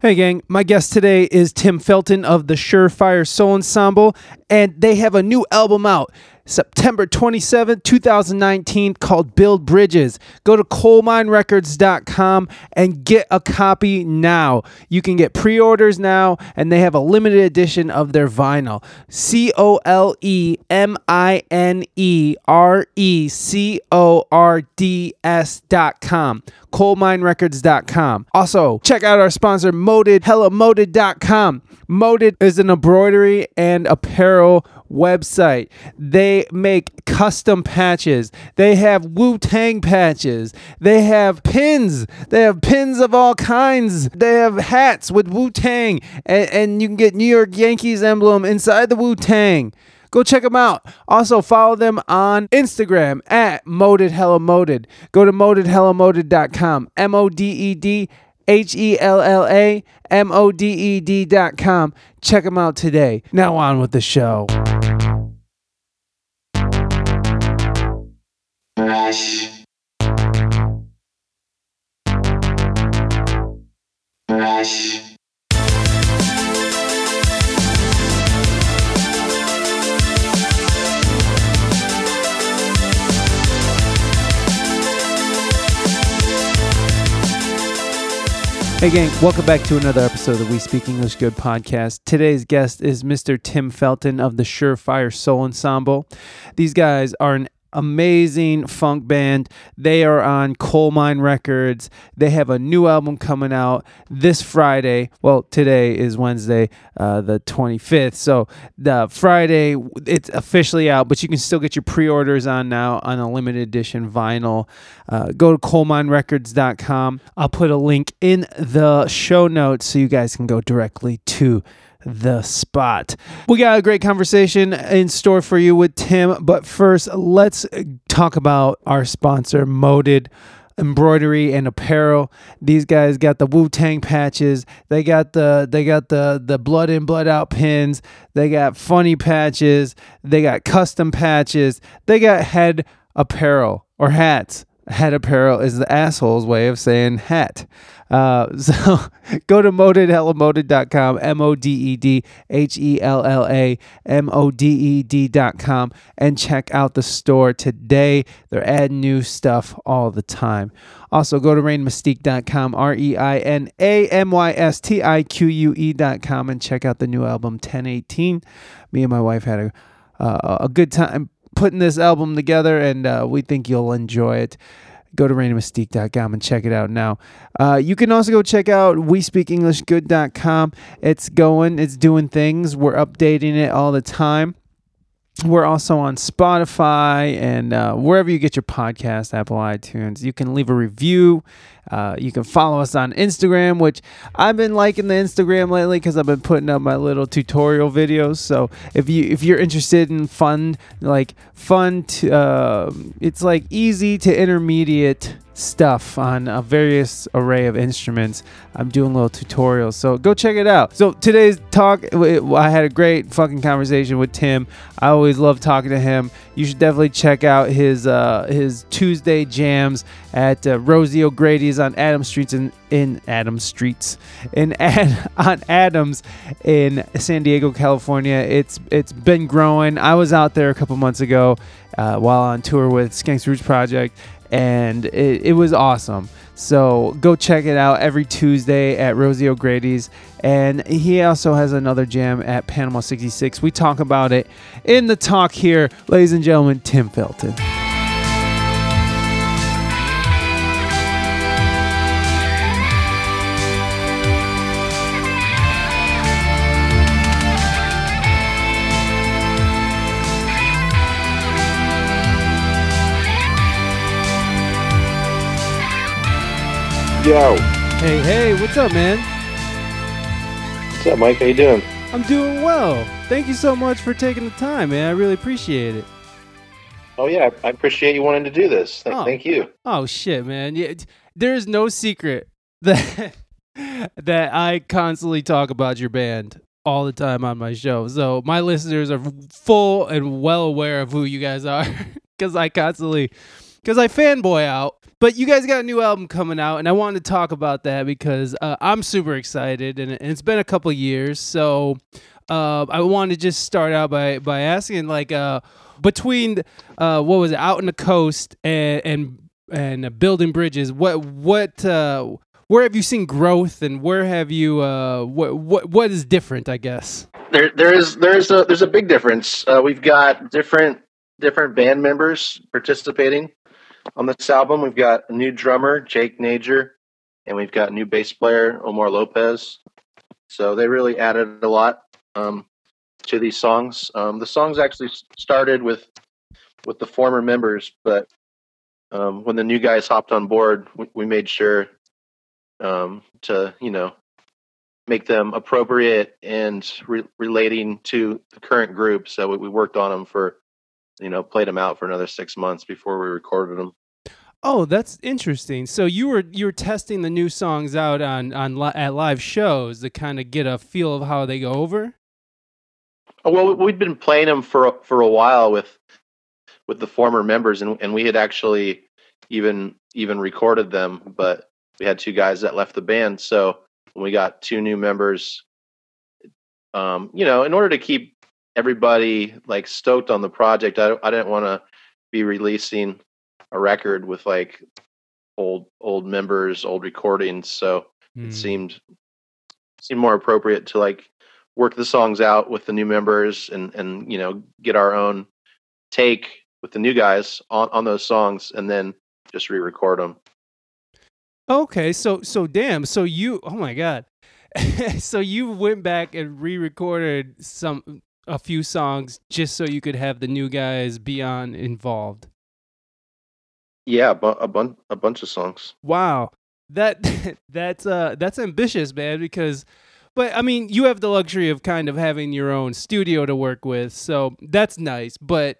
Hey, gang. My guest today is Tim Felton of the Surefire Sound Ensemble, and they have a new album out September 27, 2019, called Build Bridges. Go to coleminerecords.com and get a copy now. You can get pre orders now, and they have a limited edition of their vinyl. C O L E M I N E R E C O R D S.com coleminerecords.com. Also, check out our sponsor, Moded, hellamoded.com. Moded is an embroidery and apparel website. They make custom patches. They have Wu Tang patches. They have pins. They have pins of all kinds. They have hats with Wu Tang, and, and you can get New York Yankees emblem inside the Wu Tang. Go check them out. Also, follow them on Instagram at Moded Hella Moded. Go to modedhellamoded.com. M O D E D H E L L A M O D E D.com. Check them out today. Now, on with the show. Fresh. Fresh. Hey, gang, welcome back to another episode of the We Speak English Good podcast. Today's guest is Mr. Tim Felton of the Surefire Sound Ensemble. These guys are an amazing funk band. They are on Colemine Records. They have a new album coming out this Friday. Well, today is Wednesday, uh, the 25th. So the Friday, it's officially out, but you can still get your pre-orders on now on a limited edition vinyl. Uh, go to coleminerecords.com. I'll put a link in the show notes so you guys can go directly to the spot. We got a great conversation in store for you with Tim, but first, let's talk about our sponsor, Moded embroidery and apparel. These guys got the Wu Tang patches. They got the they got the the blood in blood out pins. They got funny patches. They got custom patches. They got head apparel or hats. Head apparel is the asshole's way of saying hat. Uh, so go to modedhellamoded.com, M O D E D H E L L A M O D E D.com, and check out the store today. They're adding new stuff all the time. Also, go to reinamystique.com, R E I N A M Y S T I Q U E.com, and check out the new album 1018. Me and my wife had a, uh, a good time putting this album together, and uh, we think you'll enjoy it go to reinamystique.com and check it out now. Uh, you can also go check out WeSpeakEnglishGood.com. It's going, it's doing things. We're updating it all the time. We're also on Spotify and uh, wherever you get your podcast, Apple iTunes. You can leave a review. Uh, you can follow us on Instagram, which I've been liking the Instagram lately because I've been putting up my little tutorial videos. So if you if you're interested in fun, like fun, to, uh, it's like easy to intermediate stuff on a various array of instruments. I'm doing little tutorials, so go check it out. So today's talk, I had a great fucking conversation with Tim. I always love talking to him. You should definitely check out his uh, his Tuesday jams at uh, Rosie O'Grady's on Adams Streets in in Adams Streets in Ad, on Adams in San Diego, California. It's it's been growing. I was out there a couple months ago uh, while on tour with Skanks Roots Project and it, it was awesome. So go check it out every Tuesday at Rosie O'Grady's. And he also has another jam at Panama 66. We talk about it in the talk here, ladies and gentlemen, Tim Felton. Yo, Hey, hey, what's up, man? what's up, Mike? How you doing? I'm doing well. Thank you so much for taking the time, man. I really appreciate it. Oh yeah, I appreciate you wanting to do this. Th- Oh. Thank you. Oh shit, man. Yeah, there's no secret that that I constantly talk about your band all the time on my show. So my listeners are full and well aware of who you guys are cuz I constantly cuz I fanboy out but you guys got a new album coming out, and I wanted to talk about that because uh, I'm super excited, and, and it's been a couple years. So uh, I want to just start out by by asking, like, uh, between uh, what was it, out in the coast and and and uh, building bridges, what what uh, where have you seen growth, and where have you what what what is different? I guess. There, there is there's a there's a big difference. We've got different different band members participating on this album. We've got a new drummer, Jake Nager, and we've got new bass player, Omar Lopez. So they really added a lot um, to these songs. Um, the songs actually started with with the former members, but um, when the new guys hopped on board, we, we made sure um, to you know make them appropriate and re- relating to the current group. So we, we worked on them for you know played them out for another six months before we recorded them. Oh, that's interesting. So you were you were testing the new songs out on on li- at live shows to kind of get a feel of how they go over. Oh, Well, we'd been playing them for for a while with with the former members, and and we had actually even even recorded them, but we had two guys that left the band. So when we got two new members, um, you know, in order to keep everybody like stoked on the project, I I didn't want to be releasing a record with like old old members, old recordings. So Hmm. it seemed seemed more appropriate to like work the songs out with the new members and and you know get our own take with the new guys on on those songs and then just re-record them Okay, so so damn, so you oh my god. so you went back and re-recorded some a few songs just so you could have the new guys be on involved. yeah a, bu- a bunch a bunch of songs Wow. That that's uh that's ambitious, man, because but I mean, you have the luxury of kind of having your own studio to work with, so that's nice, but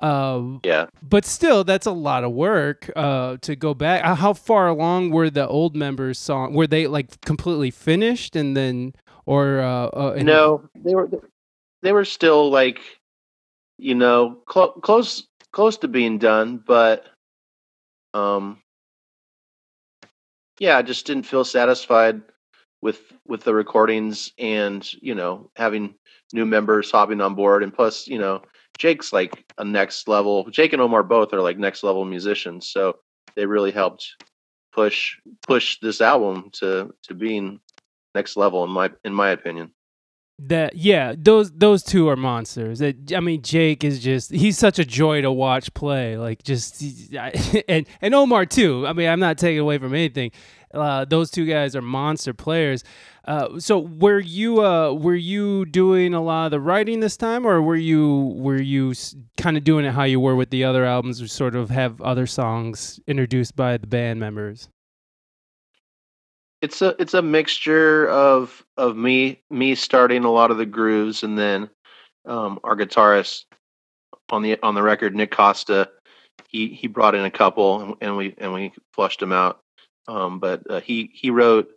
uh yeah but still that's a lot of work uh to go back Uh, how far along were the old members song were they like completely finished and then or uh, uh no they were they were still like you know clo- close close to being done but um yeah i just didn't feel satisfied with with the recordings and you know having new members hopping on board. And plus you know jake's like a next level jake and omar both are like next level musicians so they really helped push push this album to to being next level in my in my opinion that yeah those those two are monsters. That- i mean jake is just he's such a joy to watch play like just and and omar too. I mean i'm not taking away from anything. Uh, those two guys are monster players. Uh, so were you uh, were you doing a lot of the writing this time or were you were you kind of doing it how you were with the other albums which sort of have other songs introduced by the band members it's a it's a mixture of of me me starting a lot of the grooves and then um our guitarist on the on the record Nick Costa he he brought in a couple and, we and we flushed them out. Um but uh, he he wrote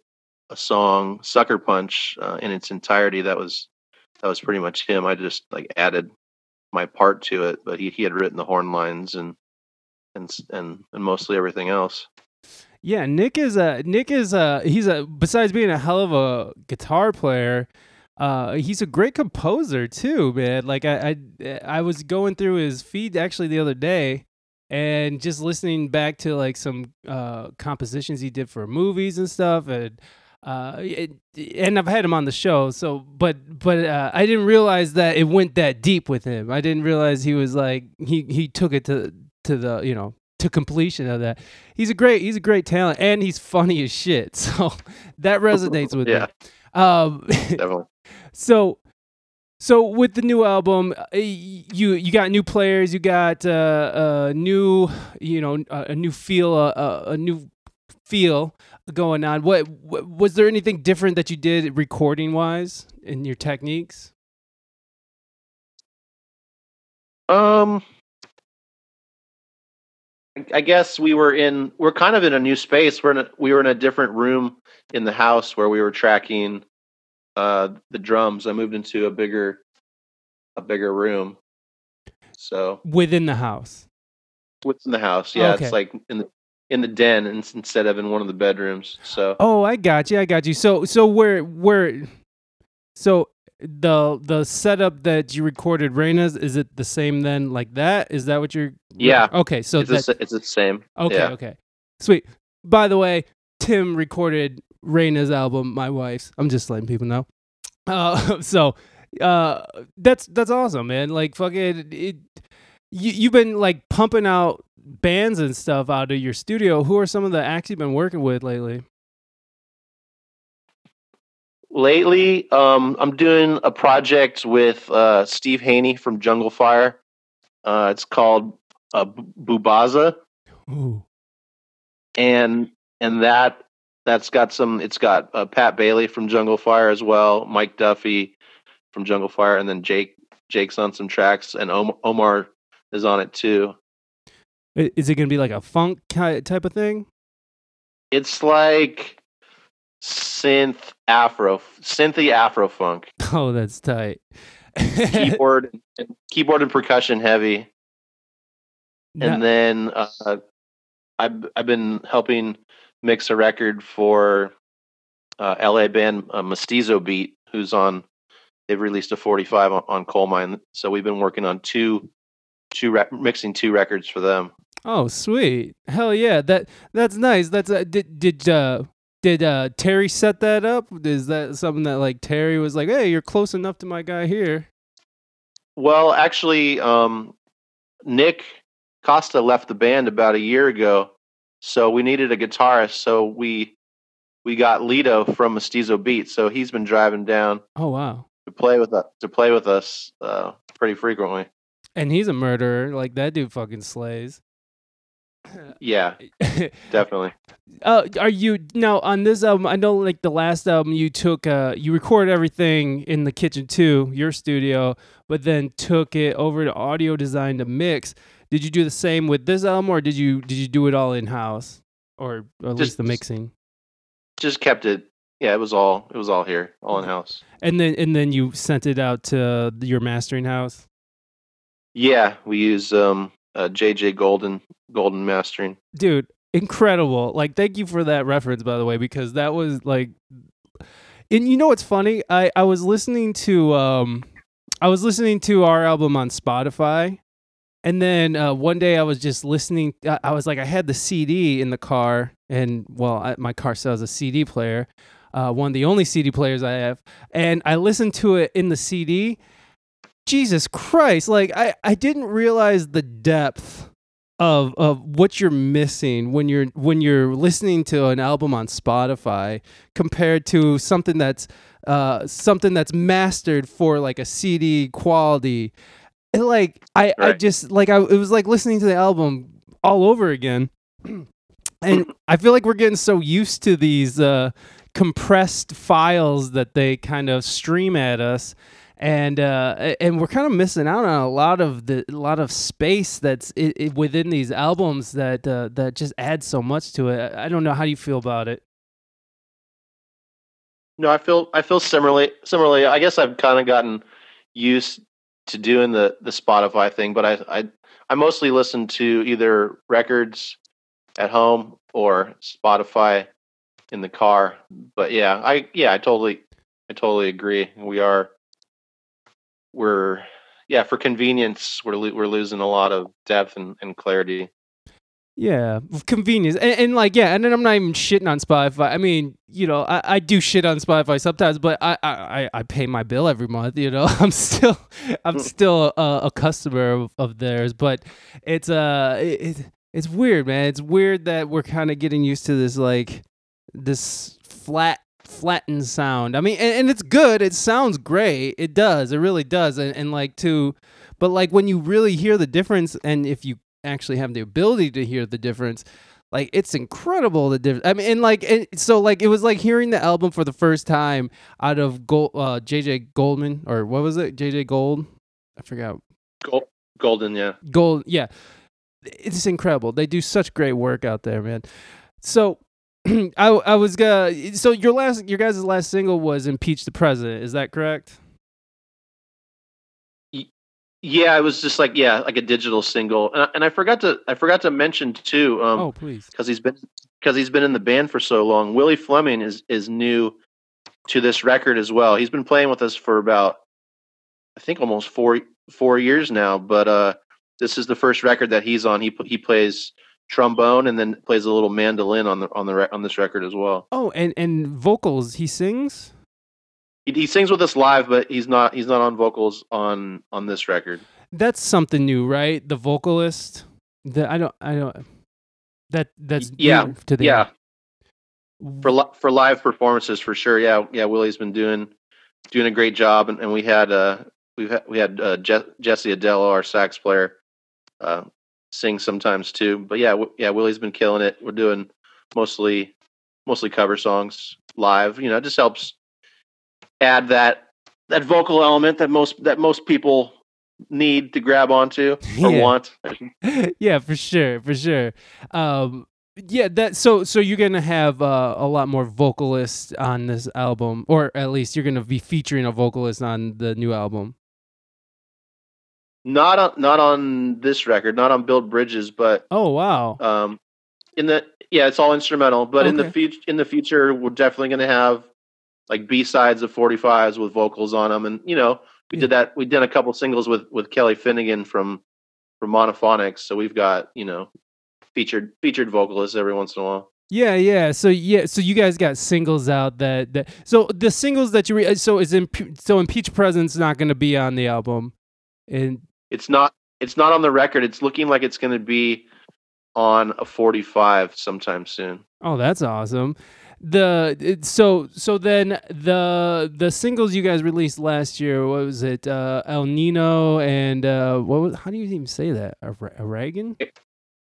a song Sucker Punch uh, in its entirety. That was that was pretty much him. I just like added my part to it but he he had written the horn lines and and and, and mostly everything else Yeah, Nick is a Nick is a he's a besides being a hell of a guitar player, uh, he's a great composer too, man. Like I, I I was going through his feed actually the other day and just listening back to like some uh compositions he did for movies and stuff and uh it, and I've had him on the show so but but uh, I didn't realize that it went that deep with him. I didn't realize he was like he he took it to to the you know to completion of that. He's a great he's a great talent and he's funny as shit. So that resonates with Yeah. me. Um definitely so so with the new album uh, you you got new players, you got uh, a new you know a, new feel a, a, a new feel going on. What, what was there anything different that you did recording wise in your techniques? Um, I- guess we were in. We're kind of in a new space. We're in. A, we were in a different room in the house where we were tracking uh, the drums. I moved into a bigger, a bigger room. So Within the house. within the house, yeah, Okay. it's like in the in the den instead of in one of the bedrooms. So Oh, I got you. I got you. So so where where so the the setup that you recorded Reina's is it the same then like that? Is that what you're Yeah. Okay, so it's, that, the, it's the same. Okay, Yeah. okay. Sweet. By the way, Tim recorded Reina's album, My Wife's. I'm just letting people know. Uh, so uh, that's that's awesome, man. Like fucking it. You you've been like pumping out bands and stuff out of your studio. Who are some of the acts you've been working with lately? Lately, um, I'm doing a project with uh, Steve Haney from Jungle Fire. Uh, it's called uh, Bubaza. Ooh. and and that that's got some it's got uh, pat bailey from jungle fire as well mike duffy from jungle fire and then jake jake's on some tracks and omar is on it too Is it gonna be like a funk type of thing? it's like synth afro synthy afro funk Oh, that's tight. keyboard and keyboard and percussion heavy and then uh, I've I've been helping mix a record for uh, LA band uh, Mestizo Beat, who's on. They've released a 45 on, on Colemine, so we've been working on two, two rec- mixing two records for them. Oh, sweet. Hell yeah. That that's nice. That's uh, did did uh did uh Terry set that up? Is that something that like Terry was like, "Hey, you're close enough to my guy here." Well, actually, um, Nick Costa left the band about a year ago, so we needed a guitarist. So we we got Lito from Mestizo Beat. So he's been driving down Oh, wow. to play with us to play with us uh, pretty frequently. And he's a murderer. Like that dude fucking slays. Yeah, definitely. uh are you now on this album i know like the last album you took uh you recorded everything in the kitchen too your studio but then took it over to audio design to mix did you do the same with this album or did you did you do it all in house or at least the mixing Just kept it. Yeah, it was all it was all here, all in house. and then and then you sent it out to your mastering house Yeah, we use um uh, JJ Golden Golden mastering. dude incredible like thank you for that reference by the way because that was like and you know what's funny i i was listening to um i was listening to our album on spotify and then uh, one day i was just listening I, I was like i had the cd in the car and well I, my car has a cd player uh, one of the only cd players i have and i listened to it in the cd jesus christ like i i didn't realize the depth of of what you're missing when you're when you're listening to an album on Spotify compared to something that's uh something that's mastered for like a CD quality. And like I I just like I it was like listening to the album all over again. and I feel like we're getting so used to these uh compressed files that they kind of stream at us and uh, and we're kind of missing out on a lot of the a lot of space that's within these albums that uh, that just adds so much to it. I I don't know how you feel about it. No, I feel I feel similarly. Similarly, I guess I've kind of gotten used to doing the the Spotify thing, but I I I mostly listen to either records at home or Spotify in the car. But yeah, I yeah, I totally I totally agree. We are we're yeah, for convenience, we're lo- we're losing a lot of depth and, and clarity. Yeah, convenience and, and like yeah, and then I'm not even shitting on Spotify. I mean, you know, I, I do shit on Spotify sometimes, but I, I I- pay my bill every month. You know, I'm still I'm still a, a customer of, of theirs, but it's uh it, it's weird, man. It's weird that we're kind of getting used to this like this flat flattened sound. I mean, and, and it's good. It sounds great. It does. It really does. And, and like to, but like when you really hear the difference, and if you actually have the ability to hear the difference, like it's incredible the difference. I mean, and like and so like it was like hearing the album for the first time out of Gold, uh, JJ Goldman or what was it? JJ Gold. I forgot. Gold, golden, yeah. Gold, yeah, it's incredible. They do such great work out there, man. So, I I was gonna. So your last, your guys' last single was "Impeach the President." Is that correct? Yeah, it was just like yeah, like a digital single, and I, and I forgot to I forgot to mention too, um, oh, please. because he's been because he's been in the band for so long. Willie Fleming is is new to this record as well. He's been playing with us for about I think almost four four years now, but uh, this is the first record that he's on. He he plays trombone and then plays a little mandolin on the on the on this record as well. Oh, and and vocals. He sings. He, he sings with us live, but he's not he's not on vocals on on this record. That's something new, right? The vocalist. The I don't I don't. That that's Yeah, to the Yeah, for li- for live performances for sure. Yeah, yeah. Willie's been doing doing a great job, and, and we had uh we had we had uh, Je- Jesse Adello, our sax player, uh, sing sometimes too. But yeah, w- yeah. Willie's been killing it. We're doing mostly mostly cover songs live. You know, it just helps add that that vocal element that most that most people need to grab onto or Yeah. want. yeah, for sure, for sure. Um, yeah, that so so you're gonna have uh, a lot more vocalists on this album, or at least you're gonna be featuring a vocalist on the new album. Not on not on this record, not on Build Bridges, but Oh wow, um in the yeah it's all instrumental but in the future in the future we're definitely going to have like b-sides of 45s with vocals on them and you know we Yeah. did that we did a couple singles with with kelly finnigan from from monophonics so we've got you know featured featured vocalists every once in a while yeah, yeah. So yeah, so you guys got singles out that that. So the singles that you re- so is in so impeach presence not gonna be on the album, and it's not it's not on the record it's looking like it's going to be on a 45 sometime soon Oh, that's awesome. The it, so so then the the singles you guys released last year, what was it? Uh, El Nino and uh, what was? How do you even say that? Ara- Aragon.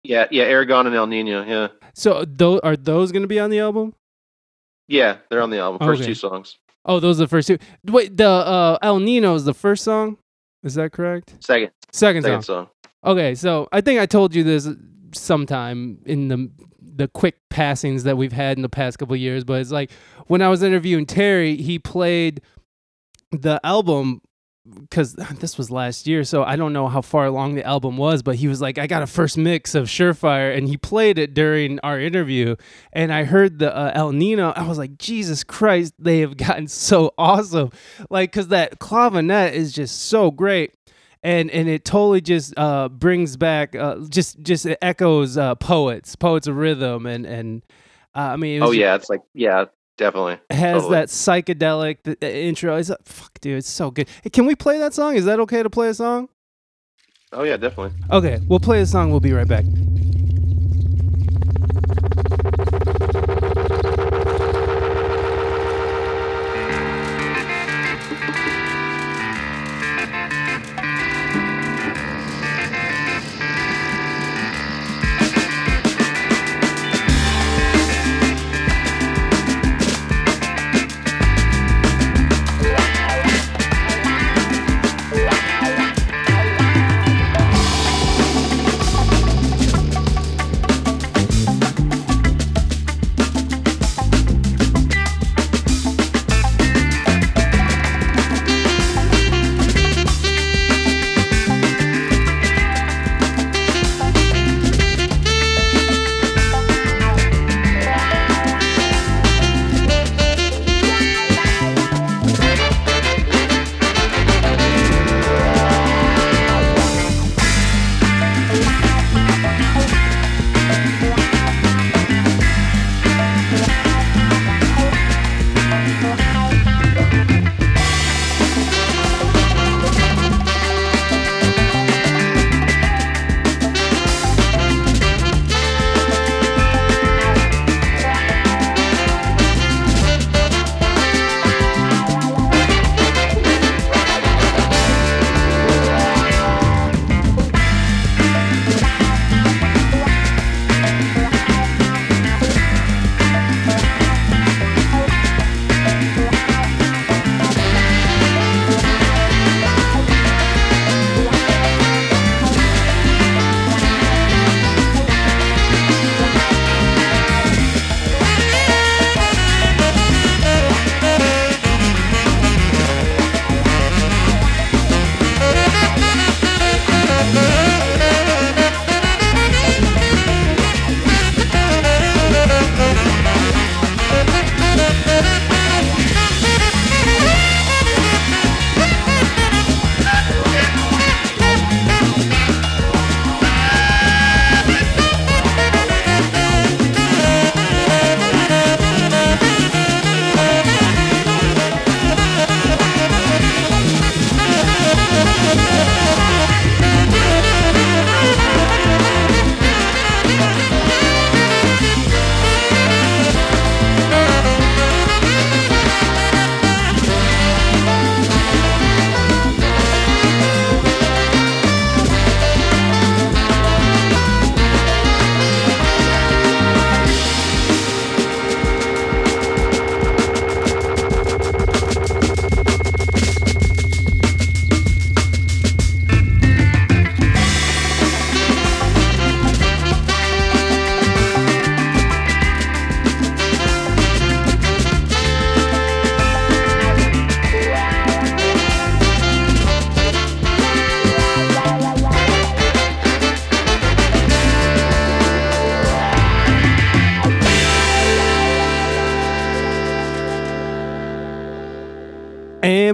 yeah yeah aragon and el nino yeah So those are those going to be on the album? yeah they're on the album first Okay. two songs Oh, those are the first two. Wait, the uh, El Nino is the first song. Is that correct? second Second, second song. song Okay, so I think I told you this sometime in the the quick passings that we've had in the past couple of years, but it's like when I was interviewing Terry, he played the album because this was last year, so I don't know how far along the album was, but he was like, I got a first mix of Surefire, and he played it during our interview, and I heard the uh, El Nino. I was like, Jesus Christ, they have gotten so awesome, like because that clavinet is just so great and and it totally just uh brings back uh just just it echoes uh poets poets of rhythm and and uh, i mean it was oh yeah it's like yeah definitely. Has totally. that psychedelic th- intro it's fuck dude it's so good. Hey, can we play that song? Is that okay to play a song? Oh yeah definitely. Okay we'll play a song we'll be right back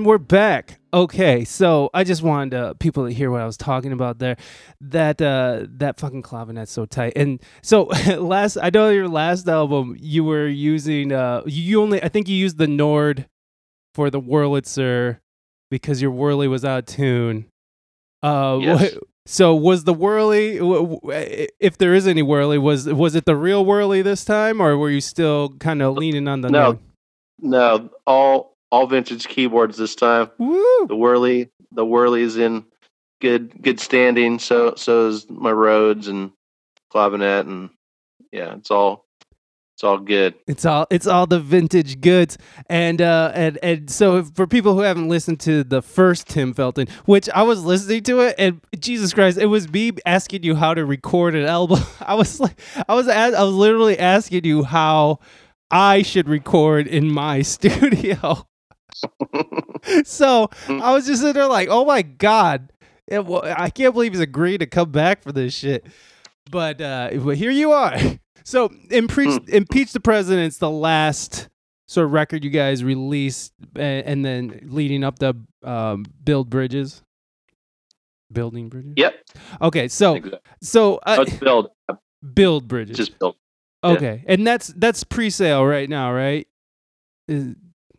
And we're back. Okay, so I just wanted uh, people to hear what I was talking about there. That uh, that fucking clavinet's so tight. And so last, I know your last album, you were using uh, you only, I think you used the Nord for the Wurlitzer because your Whirly was out of tune. Uh, Yes. so was the Whirly, if there is any Whirly, was was it the real Whirly this time, or were you still kind of leaning on the No. Nord? No, all all vintage keyboards this time. Woo! The Whirly, the Whirly's in good good standing. So so is my Rhodes and clavinet, and yeah, it's all it's all good. It's all it's all the vintage goods, and uh, and and so for people who haven't listened to the first Tim Felton, which I was listening to it, and Jesus Christ, it was me asking you how to record an album. I was like, I was I was literally asking you how I should record in my studio. so I was just sitting there like, oh my god, it, wa- I can't believe he's agreed to come back for this shit. But uh, here you are. So impeach, impeach the president's the last sort of record you guys released, and, and then leading up to um, build bridges, building bridges. Yep. Okay, so Exactly. so uh, it's build. build bridges. Just build. yeah. okay, and that's that's pre-sale right now, right? Is-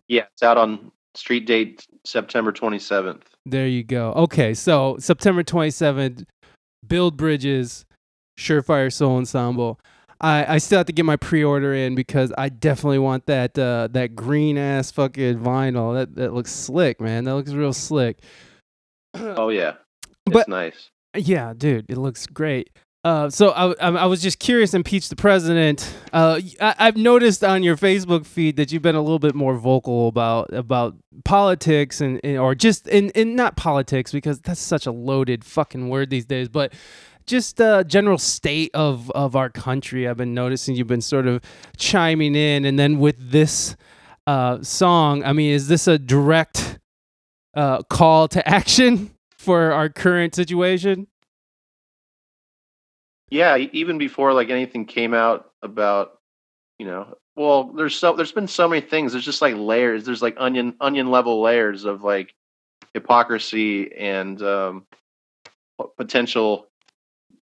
Yeah, it's out on street date September 27th. There you go. Okay, so September 27th, Build Bridges, Surefire Sound Ensemble. I, I still have to get my pre-order in because I definitely want that uh, that green ass fucking vinyl. That that looks slick, man. That looks real slick. Oh yeah, it's But- nice. Yeah, dude, it looks great. Uh, so I, I, was just curious, impeach the president. Uh, I, I've noticed on your Facebook feed that you've been a little bit more vocal about about politics and, and or just in, in not politics because that's such a loaded fucking word these days, but just uh, general state of of our country. I've been noticing you've been sort of chiming in, and then with this uh, song, I mean, is this a direct uh, call to action for our current situation? Yeah, even before like anything came out about, you know, well, there's so there's been so many things. There's just like layers. There's like onion onion level layers of like hypocrisy and um, potential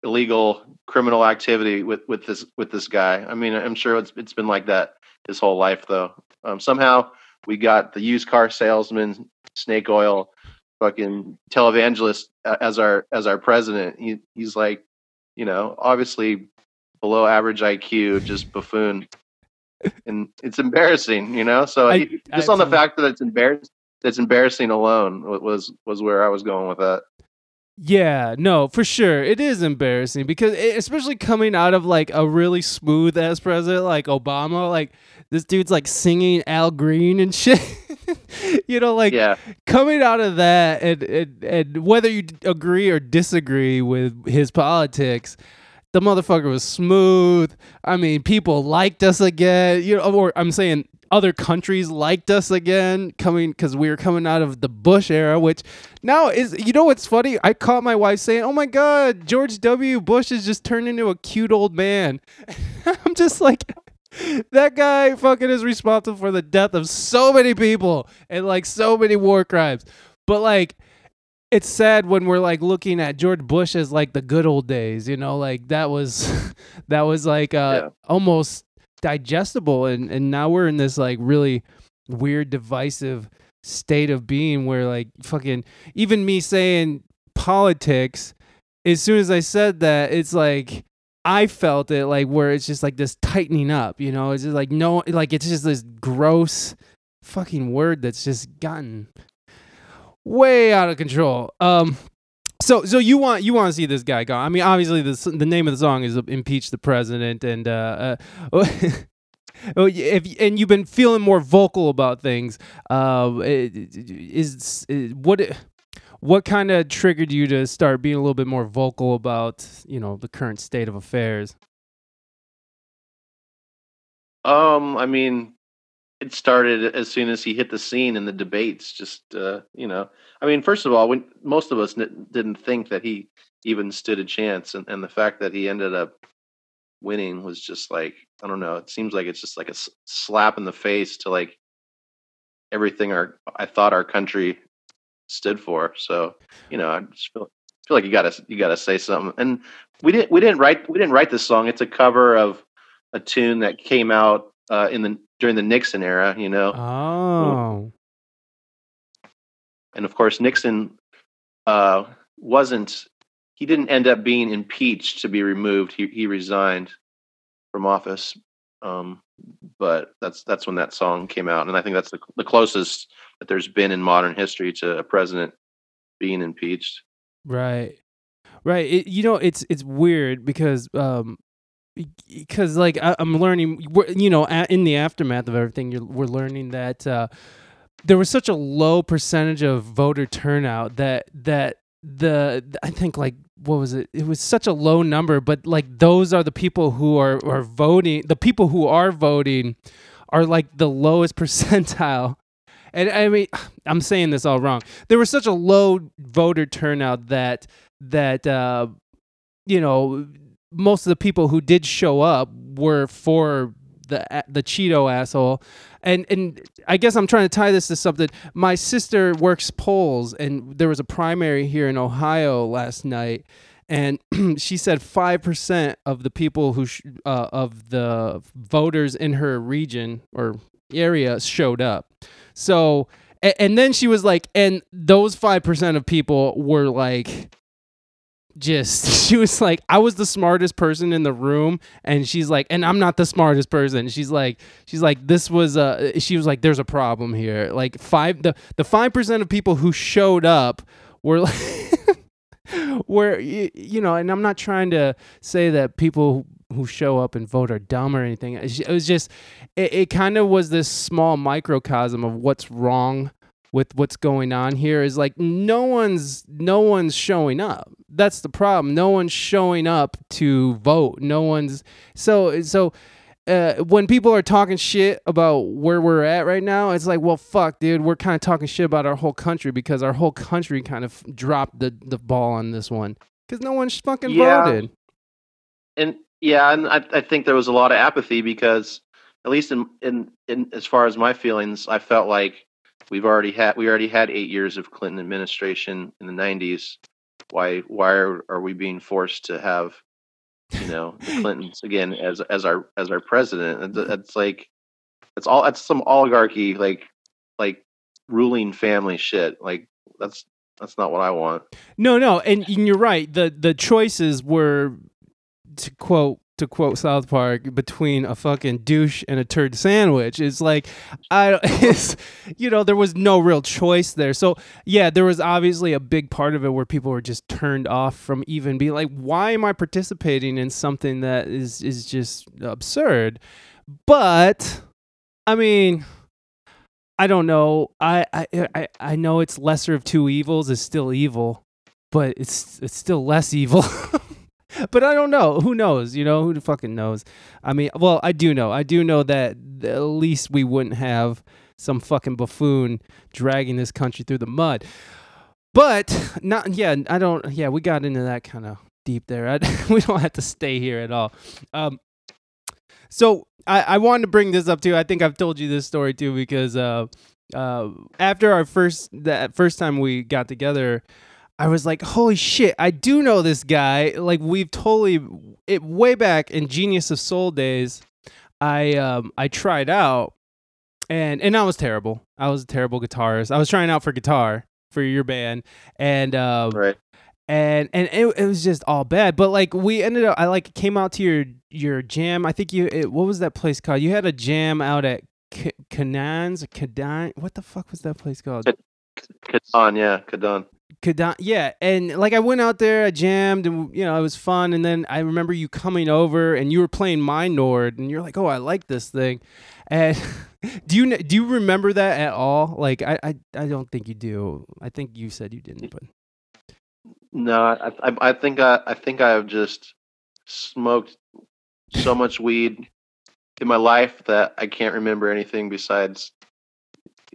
illegal criminal activity with with this with this guy. I mean, I'm sure it's it's been like that his whole life though. Um, somehow we got the used car salesman, snake oil, fucking televangelist as our as our president. He, he's like, you know, obviously below average IQ, just buffoon, and it's embarrassing, you know. So I- just on the fact that it's embarrassing, that's embarrassing alone was was where I was going with that. Yeah, no, for sure. It is embarrassing because e- especially coming out of like a really smooth ass president like Obama, like this dude's like singing Al Green and shit. you know, like yeah, coming out of that and, and and whether you agree or disagree with his politics, the motherfucker was smooth. I mean, people liked us again. You know, or I'm saying other countries liked us again coming because we were coming out of the Bush era, which now is you know what's funny? I caught my wife saying, "Oh my God, George W. Bush has just turned into a cute old man." I'm just like. That guy fucking is responsible for the death of so many people and like so many war crimes. But like it's sad when we're like looking at George Bush as like the good old days, you know, like that was that was like uh Yeah. almost digestible and and now we're in this like really weird divisive state of being where like fucking even me saying politics as soon as I said that it's like I felt it like where it's just like this tightening up, you know, it's just like no like it's just this gross fucking word that's just gotten way out of control. Um so so you want you want to see this guy gone. I mean obviously the the name of the song is impeach the president and uh, uh Oh, if and you've been feeling more vocal about things, uh, is, is what what kind of triggered you to start being a little bit more vocal about you know the current state of affairs? Um, I mean, it started as soon as he hit the scene in the debates. Just uh, you know, I mean, first of all, when most of us n- didn't think that he even stood a chance, and, and the fact that he ended up winning was just like I don't know. It seems like it's just like a s- slap in the face to like everything our I thought our country stood for. So you know, I just feel feel like you gotta you gotta say something. And we didn't we didn't write we didn't write this song. It's a cover of a tune that came out uh, in the during the Nixon era. You know, Oh. and of course Nixon uh, wasn't. He didn't end up being impeached to be removed. He he resigned from office. Um, but that's that's when that song came out, and I think that's the, the closest that there's been in modern history to a president being impeached. Right. Right. It, you know, it's it's weird because um because like I, I'm learning, you know, in the aftermath of everything, you're, we're learning that uh, there was such a low percentage of voter turnout that that the I think like what was it? It was such a low number, but like those are the people who are are voting. The people who are voting are like the lowest percentile. And I mean, I'm saying this all wrong. There was such a low voter turnout that that uh, you know most of the people who did show up were for the the Cheeto asshole. And and I guess I'm trying to tie this to something. My sister works polls, and there was a primary here in Ohio last night, and she said five percent of the people who sh- uh, of the voters in her region or area showed up. So and, and then she was like, and those five percent of people were like just she was like i was the smartest person in the room and she's like and i'm not the smartest person. She's like she's like this was uh she was like there's a problem here. Like five the the five percent of people who showed up were like were y- you know and i'm not trying to say that people who show up and vote are dumb or anything. It was just it, it kind of was this small microcosm of what's wrong with what's going on here is like no one's no one's showing up that's the problem no one's showing up to vote no one's so so uh, when people are talking shit about where we're at right now, it's like, well, fuck, dude, we're kind of talking shit about our whole country because our whole country kind of dropped the, the ball on this one because no one's fucking Yeah. voted. and yeah, and I, I think there was a lot of apathy because, at least in, in in as far as my feelings, I felt like we've already had we already had eight years of Clinton administration in the '90s. Why why are, are we being forced to have, you know, the Clintons again as as our as our president? It's, like it's all that's some oligarchy like like ruling family shit. Like that's that's not what I want. No, no, and, and you're right. The the choices were to quote to quote South Park between a fucking douche and a turd sandwich. It's like I it's you know, there was no real choice there. So, yeah, there was obviously a big part of it where people were just turned off from even being like why am I participating in something that is is just absurd? But I mean, I don't know. I, I I I know it's lesser of two evils is still evil, but it's it's still less evil. but I don't know. Who knows? You know, who the fucking knows? I mean, well, I do know. I do know that at least we wouldn't have some fucking buffoon dragging this country through the mud. But not yeah, I don't yeah, we got into that kind of deep there. I, we don't have to stay here at all. Um so I, I wanted to bring this up too. I think I've told you this story too because uh, uh, after our first that first time we got together, I was like, "Holy shit! I do know this guy." Like we've totally it way back in Genius of Soul days. I um I tried out, and and I was terrible. I was a terrible guitarist. I was trying out for guitar for your band, and um, Right. and and it, it was just all bad but like we ended up i like came out to your your jam i think you it, what was that place called you had a jam out at K- Canans Kadan what the fuck was that place called Kadon, yeah, Kadon. Kadan yeah and like I went out there I jammed and you know it was fun and then I remember you coming over and you were playing my Nord, and you're like oh I like this thing. And do you do you remember that at all? Like I I, I don't think you do. I think you said you didn't but No, I, I, I think I, I think I have just smoked so much weed in my life that I can't remember anything besides,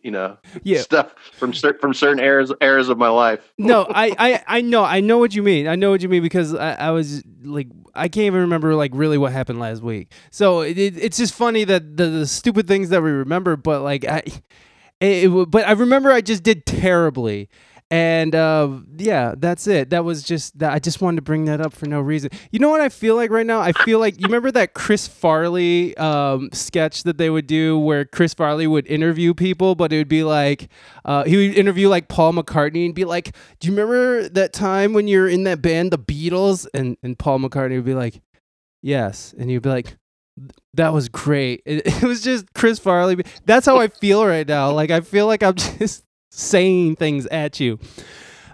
you know, yeah stuff from cer- from certain eras eras of my life. no, I, I, I know, I know what you mean. I know what you mean because I, I was like, I can't even remember like really what happened last week. So it, it, it's just funny that the, the stupid things that we remember, but like I, It, it but I remember I just did terribly. And uh, yeah, that's it. That was just that. I just wanted to bring that up for no reason. You know what I feel like right now? I feel like you remember that Chris Farley um, sketch that they would do where Chris Farley would interview people, but it would be like uh, he would interview like Paul McCartney and be like, "Do you remember that time when you're in that band, the Beatles?" And and Paul McCartney would be like, "Yes," and you'd be like, that was great. It, it was just Chris Farley. That's how I feel right now. Like I feel like I'm just saying things at you.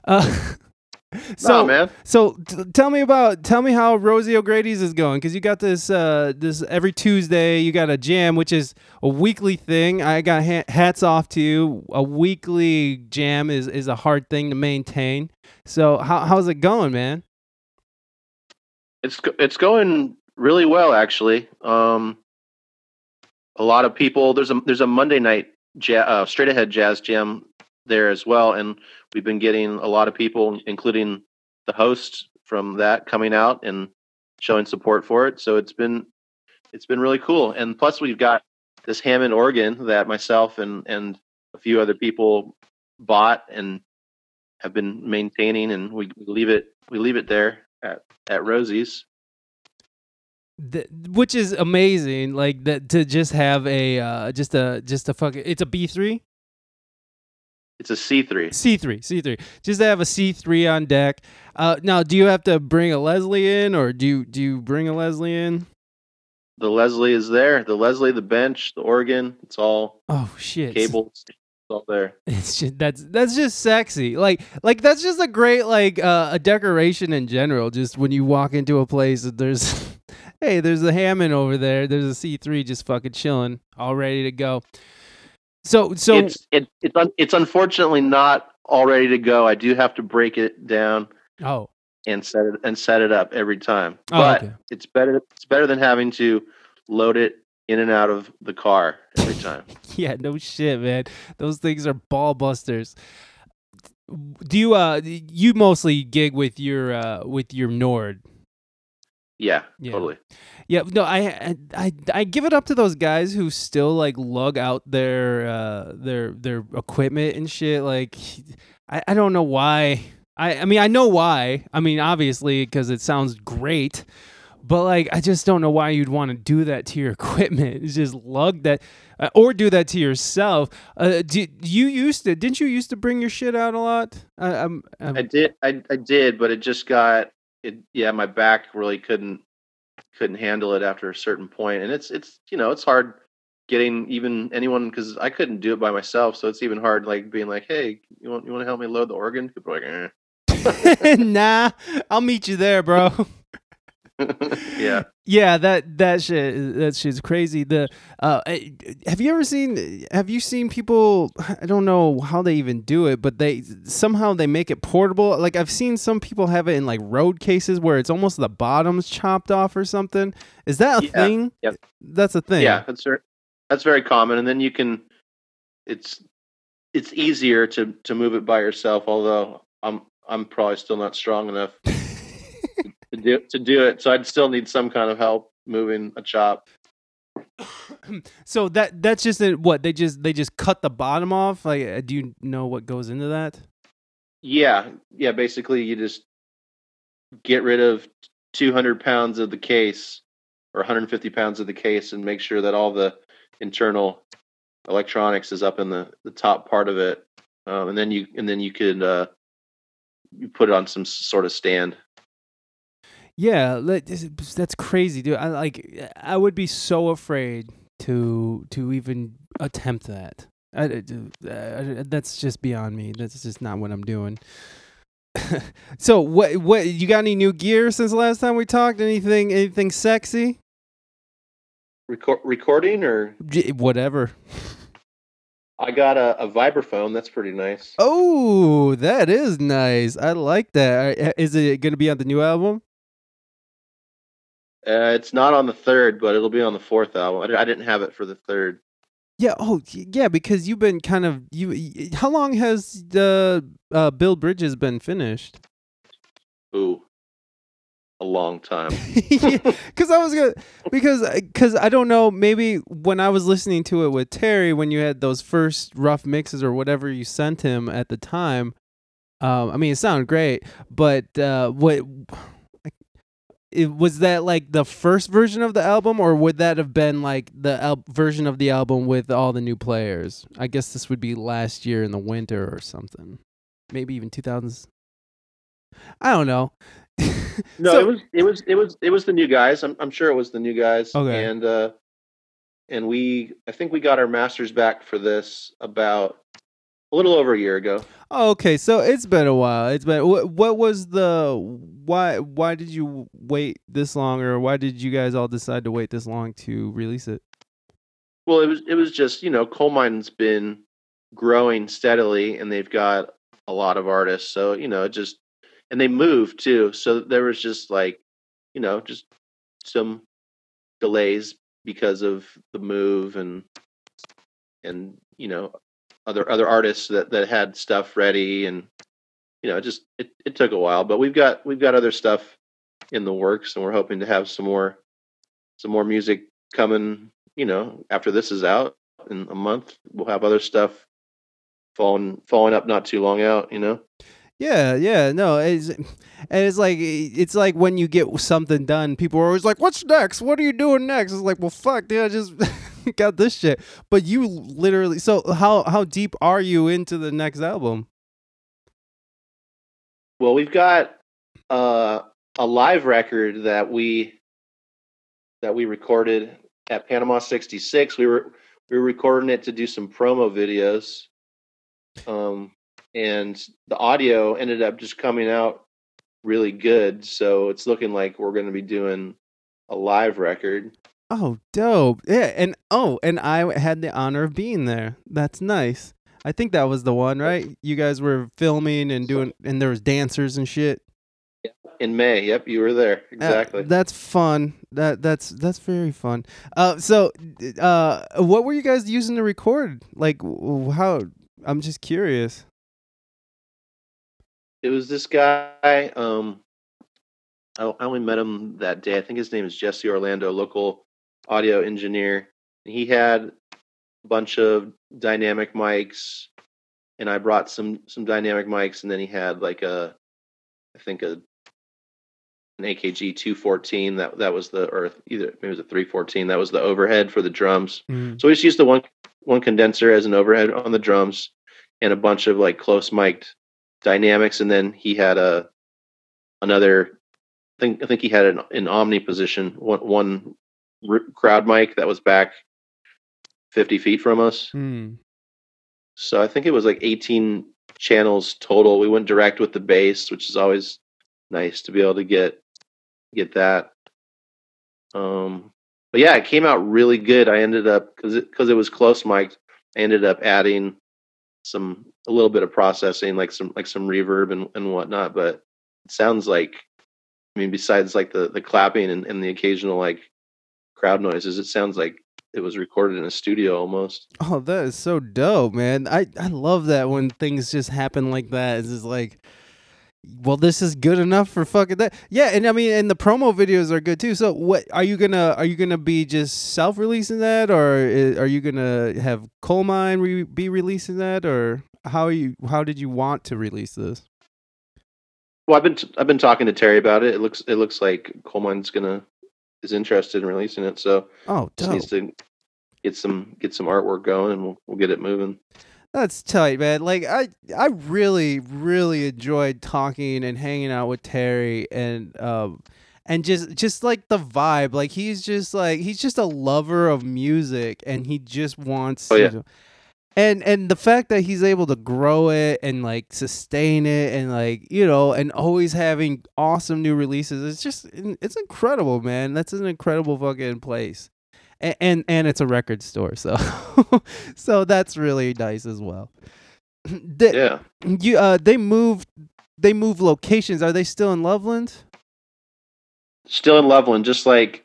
Uh, so no, man. so t- tell me about tell me how Rosie O'Grady's is going because you got this uh this every Tuesday you got a jam which is a weekly thing. I got ha- hats off to you. A weekly jam is is a hard thing to maintain. So how how's it going, man? It's it's going really well actually. Um, a lot of people. There's a there's a Monday night ja- uh, straight ahead jazz jam there as well, and we've been getting a lot of people, including the host from that, coming out and showing support for it. So it's been it's been really cool. And plus, we've got this Hammond organ that myself and and a few other people bought and have been maintaining, and we leave it we leave it there at at Rosie's. Th- which is amazing like that to just have a uh just a just a fucking it's a B3 It's a C three. C3 C3 just to have a C3 on deck uh now do you have to bring a Leslie in or do you do you bring a Leslie in The Leslie is there. The Leslie, the bench, the organ. It's all oh shit cables. It's all there. it's just that's that's just sexy like like that's just a great like uh, a decoration in general just when you walk into a place that there's hey there's a hammond over there there's a c3 just fucking chilling all ready to go so so it's it, it's un, it's unfortunately not all ready to go. I do have to break it down oh and set it and set it up every time. Oh, But okay. it's better it's better than having to load it in and out of the car every time. yeah no shit man those things are ball busters do you uh you mostly gig with your uh with your nord yeah, Yeah. totally. Yeah, no, I, I I give it up to those guys who still like lug out their uh their their equipment and shit. Like, I I don't know why. I I mean I know why. I mean obviously because it sounds great, but like I just don't know why you'd want to do that to your equipment. It's just lug that, uh, or do that to yourself. Uh, did you used to? Didn't you used to bring your shit out a lot? I, I'm, I'm I did I, I did, but it just got it yeah, my back really couldn't couldn't handle it after a certain. And it's it's you know, it's hard getting even anyone because I couldn't do it by myself, so it's even hard like being like, Hey, you want you want to help me load the organ? People like, eh. nah, I'll meet you there, bro. yeah. Yeah, that that shit that shit's crazy. The uh, have you ever seen? Have you seen people? I don't know how they even do it, but they somehow they make it portable. Like I've seen some people have it in like road cases where it's almost the bottoms chopped off or something. Is that a Yeah, thing? yep. That's a thing. Yeah, that's very that's very common. And then you can it's it's easier to to move it by yourself, although I'm I'm probably still not strong enough to do to do it. So I'd still need some kind of help moving a chop. so that that's just a, what they just they just cut the bottom off. Like, uh, do you know what goes into that? Yeah, yeah. Basically, you just get rid of 200 pounds of the case or 150 pounds of the case, and make sure that all the internal electronics is up in the the top part of it, um, and then you and then you could uh, you put it on some sort of stand. Yeah, is- that's crazy, dude. I like I would be so afraid to to even attempt that. I, I- I- that's just beyond me. That's just not what I'm doing. so what what you got any new gear since the last time we talked? Anything anything sexy? Record, recording or J- whatever. I got a, a vibraphone. That's pretty nice. Oh, that is nice. I like that. Uh, it going to be on the new album? Uh, it's not on the third, but it'll be on the fourth album. I, didn't have it for the third. Yeah. Oh, yeah. Because you've been kind of you. How long has the uh, Build Bridges been finished? Ooh, a long time. because I was gonna because because I don't know maybe when I was listening to it with Terry when you had those first rough mixes or whatever you sent him at the time. Um, I mean, it sounded great, but uh, what it was that like the first version of the album, or would that have been like the al- version of the album with all the new players? I guess this would be last year in the winter or something, maybe even two thousands. I don't know. No, So- it was it was it was it was the new guys. I'm I'm sure it was the new guys. Okay. And uh and we I think we got our masters back for this about a little over a year ago. Oh, okay, so it's been a while. It's been what, what was the why why did you wait this long or why did you guys all decide to wait this long to release it? Well, it was it was just, you know, Colemine's been growing steadily and they've got a lot of artists. So, you know, just and they moved too. So there was just like, you know, just some delays because of the move and and you know other other artists that that had stuff ready and you know it just it, it took a while but we've got we've got other stuff in the works and we're hoping to have some more some more music coming you know after this is out in a month we'll have other stuff falling falling up not too long out you know Yeah, yeah, no, it's and it's like it's like when you get something done, people are always like, "What's next? What are you doing next?" It's like, "Well, fuck, dude, I just got this shit." But you literally, so how how deep are you into the next album? Well, we've got uh, a live record that we that we recorded at Panama '66. We were we were recording it to do some promo videos, um, and the audio ended up just coming out really good. So it's looking like we're going to be doing a live record. Oh, dope. Yeah, and oh, and I had the honor of being there. That's nice. I think that was the one, right? You guys were filming and doing and there was dancers and shit. In May, yep, you were there Uh, exactly. that's fun. That that's that's very fun. Uh so uh what were you guys using to record? Like how I'm just curious. it was this guy. Um, I only met him that day. I think his name is Jesse Orlando, local audio engineer. He had a bunch of dynamic mics, and I brought some some dynamic mics, and then he had like a, I think a an AKG two fourteen. That that was the or either maybe it was a three fourteen. That was the overhead for the drums. Mm. So we just used the one one condenser as an overhead on the drums, and a bunch of like close mic'd dynamics, and then he had a another. I think I think he had an, an omni position one one r- crowd mic that was back fifty feet from us. Hmm. So I think it was like eighteen channels total. We went direct with the bass, which is always nice to be able to get get that. Um, but yeah, it came out really good. I ended up because it because it was close mic'd. I ended up adding some a little bit of processing, like some like some reverb and and whatnot. But it sounds like, I mean, besides like the the clapping and, and the occasional like crowd noises, it sounds like it was recorded in a studio almost. Oh, that is so dope, man. I I love that when things just happen like that. It's just like well, this is good enough for fucking that. Yeah, and I mean, and the promo videos are good too. So, what are you gonna are you gonna be just self releasing that, or i- are you gonna have Colemine re- be releasing that, or how are you? How did you want to release this? Well, I've been t- I've been talking to Terry about it. It looks it looks like Colemine's gonna is interested in releasing it, so Oh, just dope. needs to get some get some artwork going, and we'll we'll get it moving. That's tight, man. Like I I really really enjoyed talking and hanging out with Terry and um and just just like the vibe. Like he's just like he's just a lover of music and he just wants Oh, yeah. to and and the fact that he's able to grow it and like sustain it and like you know and always having awesome new releases it's just it's incredible man. That's an incredible fucking place. And and, and it's a record store so so that's really nice as well. They, Yeah, you uh they moved they moved locations. Are they still in loveland? Still in Loveland, just like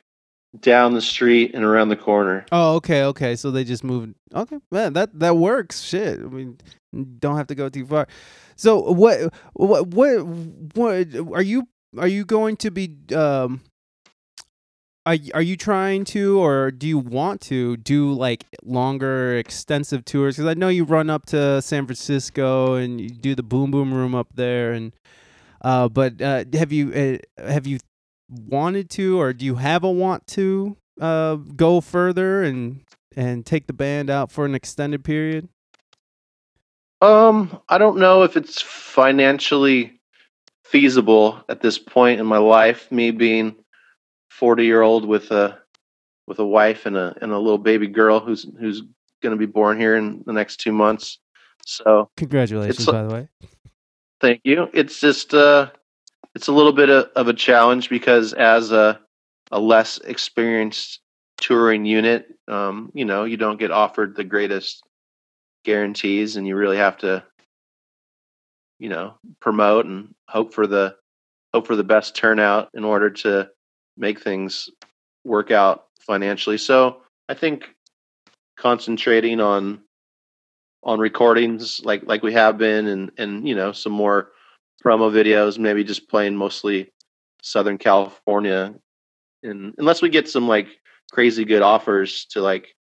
down the street and around the corner. oh okay okay. So they just moved. Okay man that that works. Shit. I mean don't have to go too far. So what what what what are you are you going to be um are, are you trying to or do you want to do like longer extensive tours? Because i know you run up to san francisco and you do the boom boom room up there and uh but uh have you uh, have you wanted to or do you have a want to uh go further and and take the band out for an extended period Um, I don't know if it's financially feasible at this point in my life. Me being forty year old with a with a wife and a and a little baby girl who's who's going to be born here in the next two months. So congratulations by the way thank you. It's just uh, it's a little bit of, a challenge because as a a less experienced touring unit, um, you know, you don't get offered the greatest guarantees, and you really have to, you know, promote and hope for the hope for the best turnout in order to make things work out financially. So I think concentrating on on recordings like like we have been and and you know some more promo videos maybe just playing mostly southern california and unless we get some like crazy good offers to like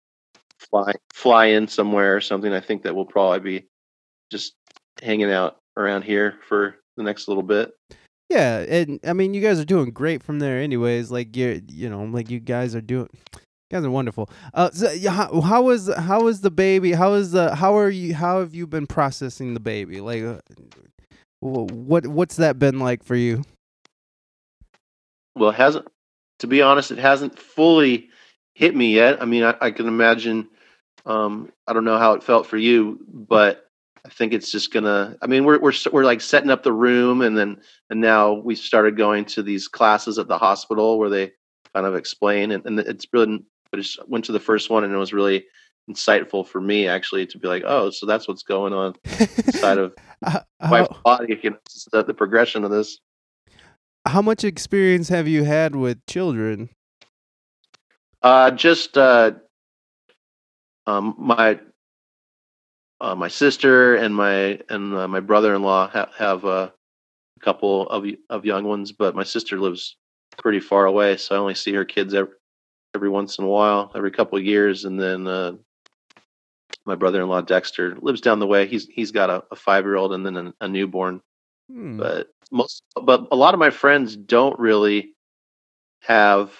fly fly in somewhere or something i think that we'll probably be just hanging out around here for the next little bit Yeah, and I mean, you guys are doing great from there, anyways. Like you're, you know, like you guys are doing, you guys are wonderful. Uh, so how, how was how was the baby? How is the how are you? How have you been processing the baby? Like, uh, what what's that been like for you? well it hasn't to be honest it hasn't fully hit me yet i mean i, I can imagine um i don't know how it felt for you but i think it's just gonna i mean we're we're we're like setting up the room and then and now we started going to these classes at the hospital where they kind of explain and, and it's really i just went to the first one and it was really insightful for me actually to be like oh so that's what's going on inside of H- my body you know, the progression of this how much experience have you had with children? Uh, just uh, um, my uh, my sister and my and uh, my brother-in-law ha- have uh, a couple of of young ones, but my sister lives pretty far away, so I only see her kids every every once in a while, every couple of years, and then uh, my brother-in-law Dexter lives down the way. He's he's got a, a five-year-old and then a, a newborn Hmm. but most but a lot of my friends don't really have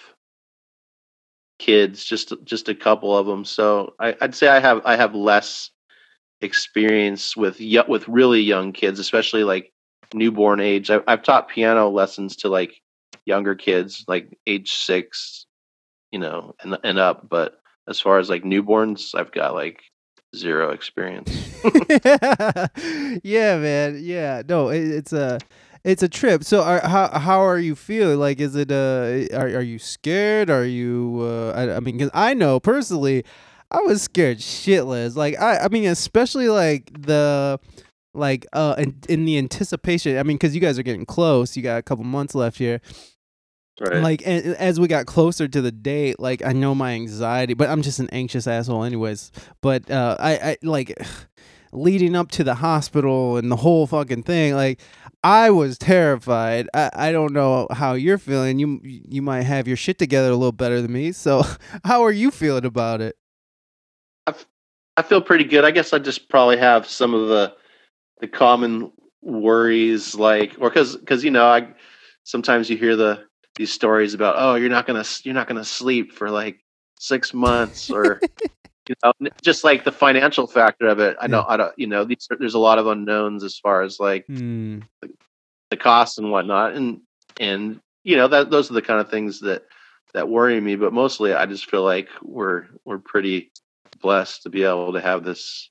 kids just just a couple of them so I, i'd say i have i have less experience with with really young kids especially like newborn age I, i've taught piano lessons to like younger kids like age six you know and and up but as far as like newborns i've got like zero experience yeah, man. Yeah, no, it, it's a it's a trip. So, are, how how are you feeling? Like, is it uh, are are you scared? Are you? Uh, I, I mean, because I know personally, I was scared shitless. Like, I I mean, especially like the like uh in, in the anticipation. I mean, because you guys are getting close. You got a couple months left here. Right Like as we got closer to the date, like I know my anxiety, but I'm just an anxious asshole anyways. But uh I, I like leading up to the hospital and the whole fucking thing, like I was terrified. I, I don't know how you're feeling. You you might have your shit together a little better than me. So how are you feeling about it? I feel pretty good. I guess I just probably have some of the the common worries, like, or because because you know, I sometimes you hear the these stories about oh, you're not gonna you're not gonna sleep for like six months, or you know, just like the financial factor of it. I know I don't, you know, these, there's a lot of unknowns as far as like Hmm. the costs and whatnot, and and you know that those are the kind of things that that worry me. But mostly, I just feel like we're we're pretty blessed to be able to have this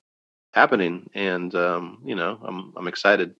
happening, and um, you know, I'm I'm excited.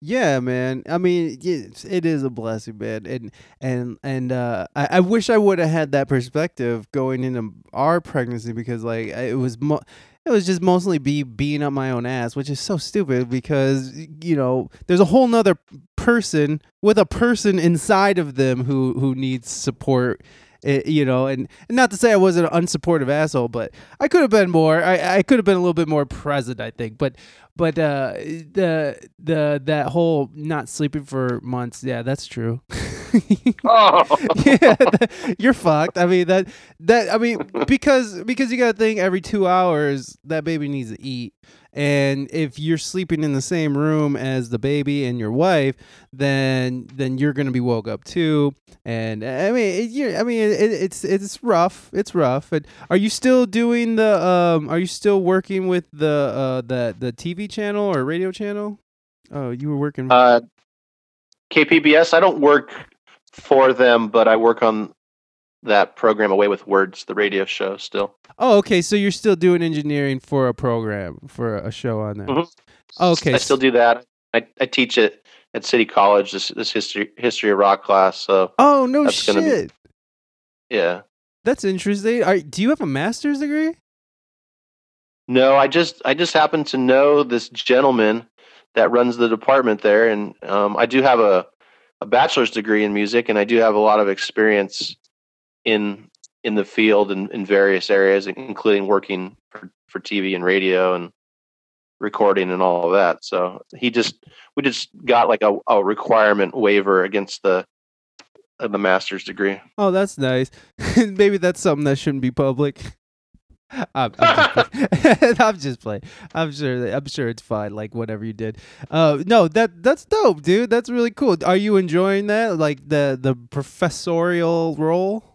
Yeah, man. I mean, it is a blessing, man. And and and uh, I, I wish I would have had that perspective going into our pregnancy because like it was mo- it was just mostly be being up my own ass, which is so stupid because you know there's a whole nother person with a person inside of them who who needs support It, you know, and, and not to say I was an unsupportive asshole, but I could have been more. I, I could have been a little bit more present, I think. But but uh, the the that whole not sleeping for months, yeah, that's true. Oh, yeah, that- you're fucked. I mean that that I mean because because you got to think every 2 hours that baby needs to eat. And if you're sleeping in the same room as the baby and your wife, then then you're going to be woke up too. And I mean, it, you I mean it, it's it's rough. It's rough. And are you still doing the um are you still working with the uh the the TV channel or radio channel? Oh, you were working uh, KPBS. I don't work for them, but I work on that program A Way with Words, the radio show. Still, Oh, okay. So you're still doing engineering for a program for a show on there. Mhm. Okay. I still do that. I, I teach it at City College. This this history history of rock class. So Oh no gonna be- shit. yeah. That's interesting. Are, do you have a master's degree? No, I just I just happen to know this gentleman that runs the department there, and um, I do have a a bachelor's degree in music, and I do have a lot of experience in in the field and in various areas, including working for, for TV and radio and recording and all of that. So he just we just got like a, a requirement waiver against the the master's degree. Oh, that's nice. Maybe that's something that shouldn't be public. I'm, I'm, just playing. I'm just playing. I'm sure. I'm sure it's fine. Like whatever you did. Uh, no, that that's dope, dude. That's really cool. Are you enjoying that? Like the the professorial role?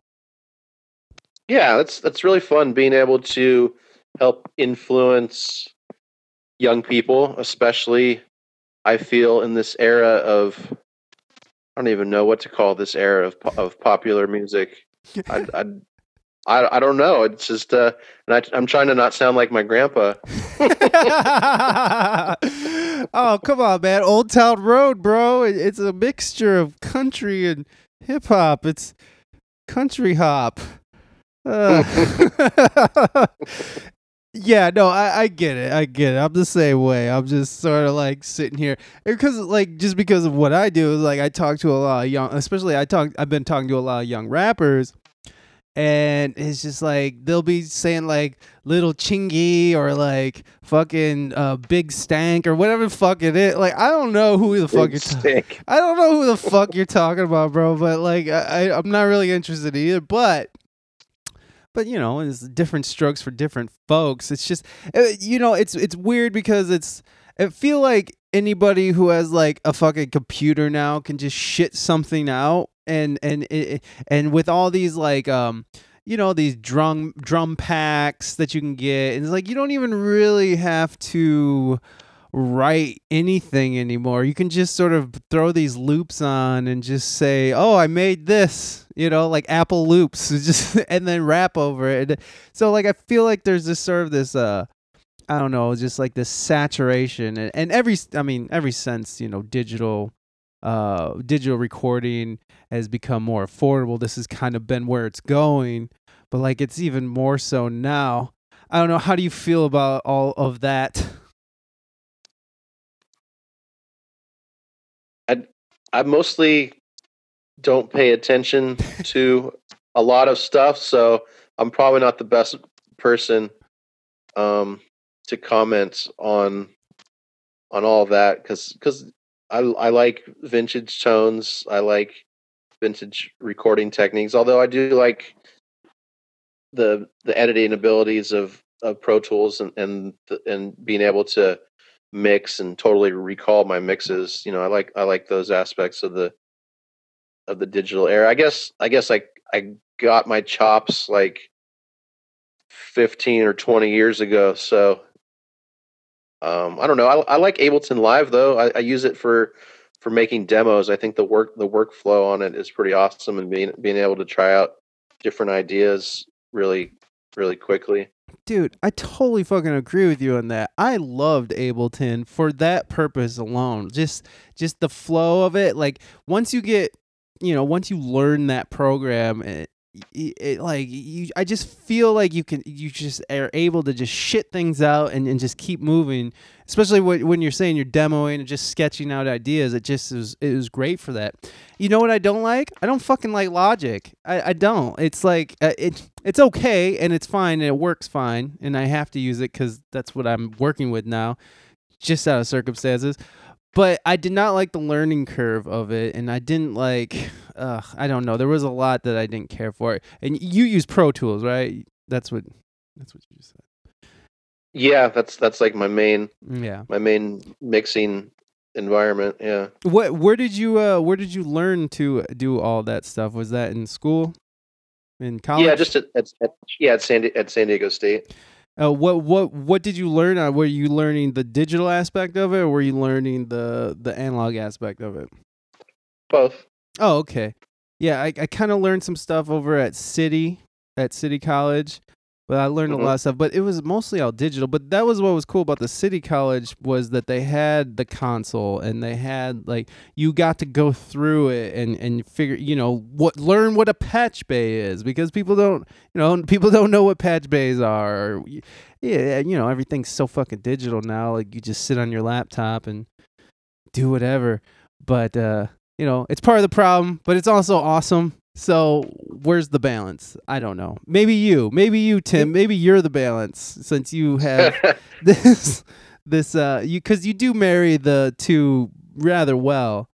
yeah that's that's really fun being able to help influence young people especially i feel in this era of i don't even know what to call this era of of popular music i i I, I don't know. It's just, uh, and I, I'm trying to not sound like my grandpa. oh, come on, man. Old Town Road, bro. It's a mixture of country and hip hop. It's country hop. Uh, yeah, no, I, I get it. I get it. I'm the same way. I'm just sort of like sitting here because, like, just because of what I do, like, I talk to a lot of young, especially I talk, I've been talking to a lot of young rappers and it's just like they'll be saying like little chingy or like fucking uh, big stank or whatever the fuck it is. Like I don't know who the fuck Big you're talking. I don't know who the fuck you're talking about, bro. But like I, I- I'm not really interested either. But but you know, it's different strokes for different folks. It's just uh, you know, it's it's weird because it's it feel like anybody who has like a fucking computer now can just shit something out and and and with all these like um you know these drum drum packs that you can get and it's like you don't even really have to write anything anymore. You can just sort of throw these loops on and just say oh i made this you know like apple loops just and then rap over it. So like i feel like there's this sort of this uh I don't know, just like this saturation and, and every I mean every sense, you know, digital uh digital recording has become more affordable. This has kind of been where it's going, but like it's even more so now. I don't know, how do you feel about all of that? I I mostly don't pay attention to a lot of stuff, so I'm probably not the best person um, to comment on on all that because because I I like vintage tones, I like vintage recording techniques. Although I do like the the editing abilities of of Pro Tools and and and being able to mix and totally recall my mixes. You know, I like I like those aspects of the of the digital era. I guess I guess I I got my chops like 15 or 20 years ago. So um, I don't know. I, I like Ableton Live though. I, I use it for for making demos. I think the work the workflow on it is pretty awesome, and being being able to try out different ideas really really quickly. Dude, I totally fucking agree with you on that. I loved Ableton for that purpose alone. Just just the flow of it. Like once you get, you know, once you learn that program, it, like you i just feel like you can you just are able to just shit things out and, and just keep moving especially when, when you're saying you're demoing and just sketching out ideas. It just is it was great for that. You know what i don't like? I don't fucking like logic. I, I don't. It's like uh, it, it's okay and it's fine and it works fine and i have to use it because that's what i'm working with now just out of circumstances but I did not like the learning curve of it, and I didn't like. Uh, I don't know. There was a lot that I didn't care for. And you use Pro Tools, right? That's what. That's what you said. Yeah, that's that's like my main Yeah. my main mixing environment. Yeah. What? Where did you? Uh, where did you learn to do all that stuff? Was that in school? In college? Yeah, just at, at, at yeah at San Di- at San Diego State. Uh, what? What? What did you learn? Uh, were you learning the digital aspect of it, or were you learning the the analog aspect of it? Both. Oh, okay. Yeah, I, I kind of learned some stuff over at City, at City College, but I learned Mhm. a lot of stuff. But it was mostly all digital. But that was what was cool about the City College was that they had the console and they had like you got to go through it and and figure you know what learn what a patch bay is because people don't you know people don't know what patch bays are. Yeah, you know everything's so fucking digital now. Like you just sit on your laptop and do whatever. But uh you know, it's part of the problem, but it's also awesome. So where's the balance? I don't know. Maybe you, maybe you, Tim. Maybe you're the balance since you have this, this, uh, you because you do marry the two rather well.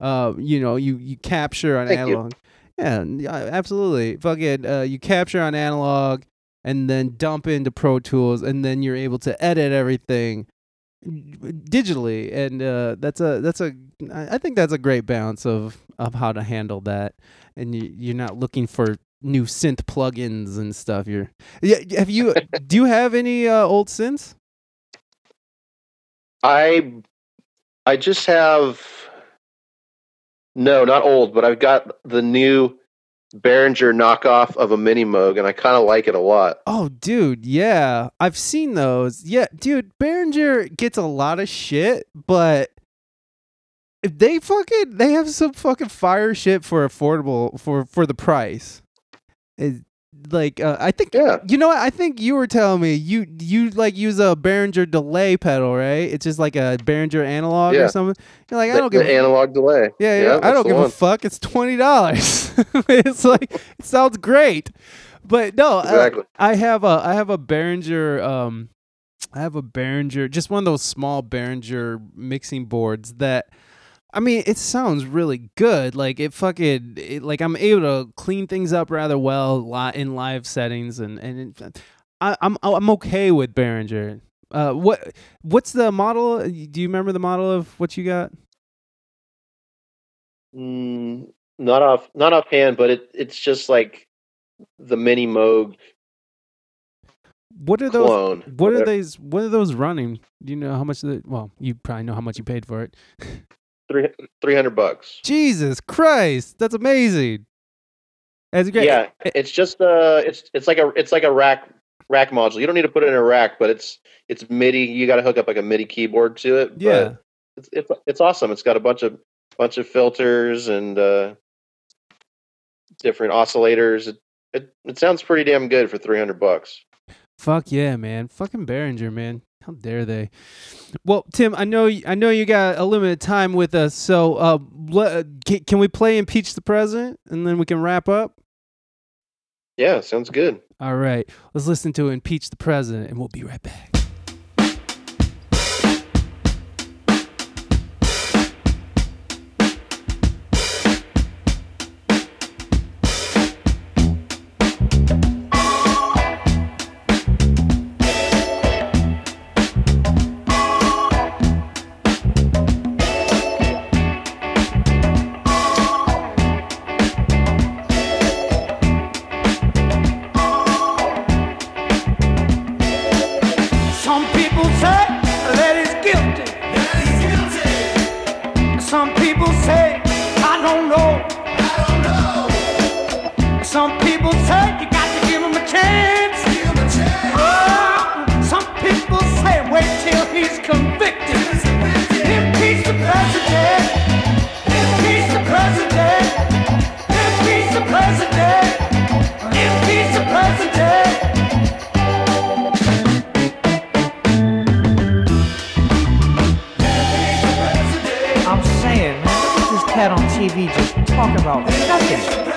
Uh, you know, you you capture on Thank analog. Yeah, yeah, absolutely. Fucking, uh, you capture on analog and then dump into Pro Tools, and then you're able to edit everything digitally and uh, that's a that's a i think that's a great balance of of how to handle that and you, you're not looking for new synth plugins and stuff you're yeah have you do you have any uh, old synths I I just have no, not old, but I've got the new Behringer knockoff of a Mini Moog, and I kind of like it a lot. oh dude yeah i've seen those yeah dude Behringer gets a lot of shit but if they fucking they have some fucking fire shit for affordable for for the price It- like uh, i think Yeah, You know what? I think you were telling me you you like use a Behringer delay pedal, right? It's just like a Behringer analog Yeah. or something. You're like, I don't give. the a, analog delay. yeah, yeah, yeah, I don't give a fuck. It's twenty dollars. it's like it sounds great, but no, uh, Exactly. I have a I have a Behringer um I have a Behringer just one of those small Behringer mixing boards that I mean it sounds really good like it fucking it, like I'm able to clean things up rather well in live settings and and it, I, I'm I'm okay with Behringer. Uh, what what's the model? Do you remember the model of what you got? Mm, not off, not offhand, but it it's just like the Mini Moog What are those? clone. What are those? What are those running? Do you know how much? The, well, you probably know how much you paid for it. Three three hundred bucks. Jesus Christ, that's amazing. That's great. Yeah, it's just uh, it's it's like a it's like a rack rack module. You don't need to put it in a rack, but it's it's MIDI. You got to hook up like a MIDI keyboard to it. but Yeah. it's it's it's awesome. It's got a bunch of bunch of filters and uh, different oscillators. It, it it sounds pretty damn good for three hundred bucks. Fuck yeah, man. Fucking Behringer, man. How dare they? Well, Tim, I know I know you got a limited time with us, so uh, le- can, can we play impeach the president and then we can wrap up? Yeah, sounds good. All right, let's listen to impeach the president, and we'll be right back. TV just talking about nothing.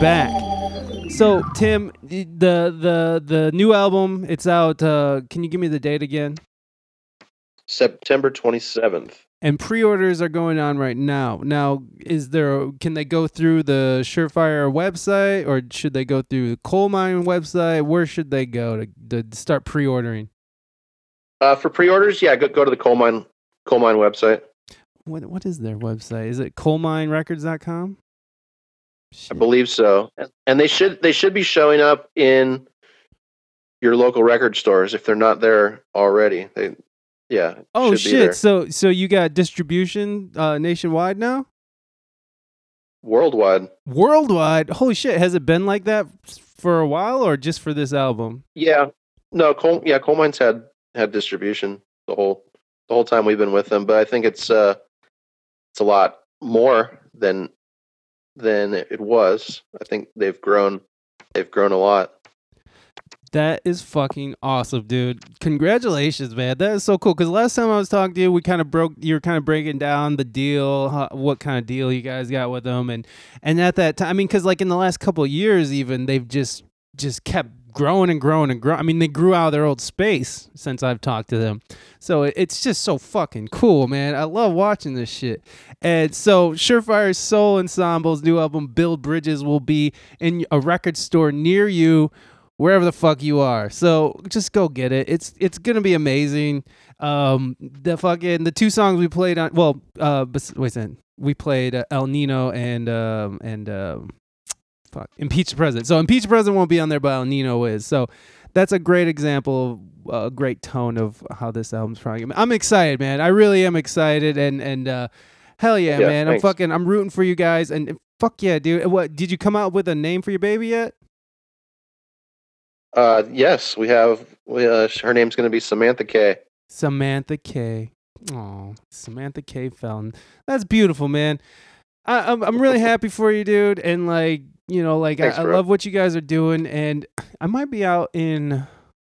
Back. So Tim, the the the new album, it's out. Uh, can you give me the date again? September 27th. And pre-orders are going on right now. Now, is there? Can they go through the Surefire website, or should they go through the Colemine website? Where should they go to, to start pre-ordering? Uh, for pre-orders, yeah, go, go to the Colemine coal mine website. What what is their website? Is it coleminerecords.com? I believe so, and they should they should be showing up in your local record stores if they're not there already. They, yeah. Oh should be there. shit! So so you got distribution uh, nationwide now? worldwide. Worldwide? Holy shit! Has it been like that for a while, or just for this album? Yeah, no, coal. Yeah, Colemine's had had distribution the whole the whole time we've been with them, but I think it's uh it's a lot more than than it was. I think they've grown they've grown a lot. That is fucking awesome, dude. Congratulations, man. That is so cool. Because last time I was talking to you, we kind of broke. You were kind of breaking down the deal, how, what kind of deal you guys got with them, and and at that time, I mean, because like in the last couple years, even they've just just kept growing and growing and growing. I mean, they grew out of their old space since I've talked to them. So it's just so fucking cool, man. I love watching this shit. And so Surefire Soul Ensemble's new album, Build Bridges, will be in a record store near you wherever the fuck you are. So just go get it. It's it's gonna be amazing. Um, the fucking the two songs we played on. Well, uh, wait a second. We played uh, El Nino and um and um, fuck Impeach the President. So Impeach the President won't be on there, but El Nino is. So that's a great example of a great tone of how this album's probably. gonna be. I'm excited, man. I really am excited, and and uh, hell yeah, Yeah, man. I'm fucking. I'm rooting for you guys, and fuck yeah, dude. What did you come out with a name for your baby yet? Uh, yes, we have. We, uh, her name's going to be Samantha K. Samantha K. Oh, Samantha K. Felton. That's beautiful, man. I, I'm I'm really happy for you, dude. And like you know, like Thanks, I, I love what you guys are doing. And I might be out in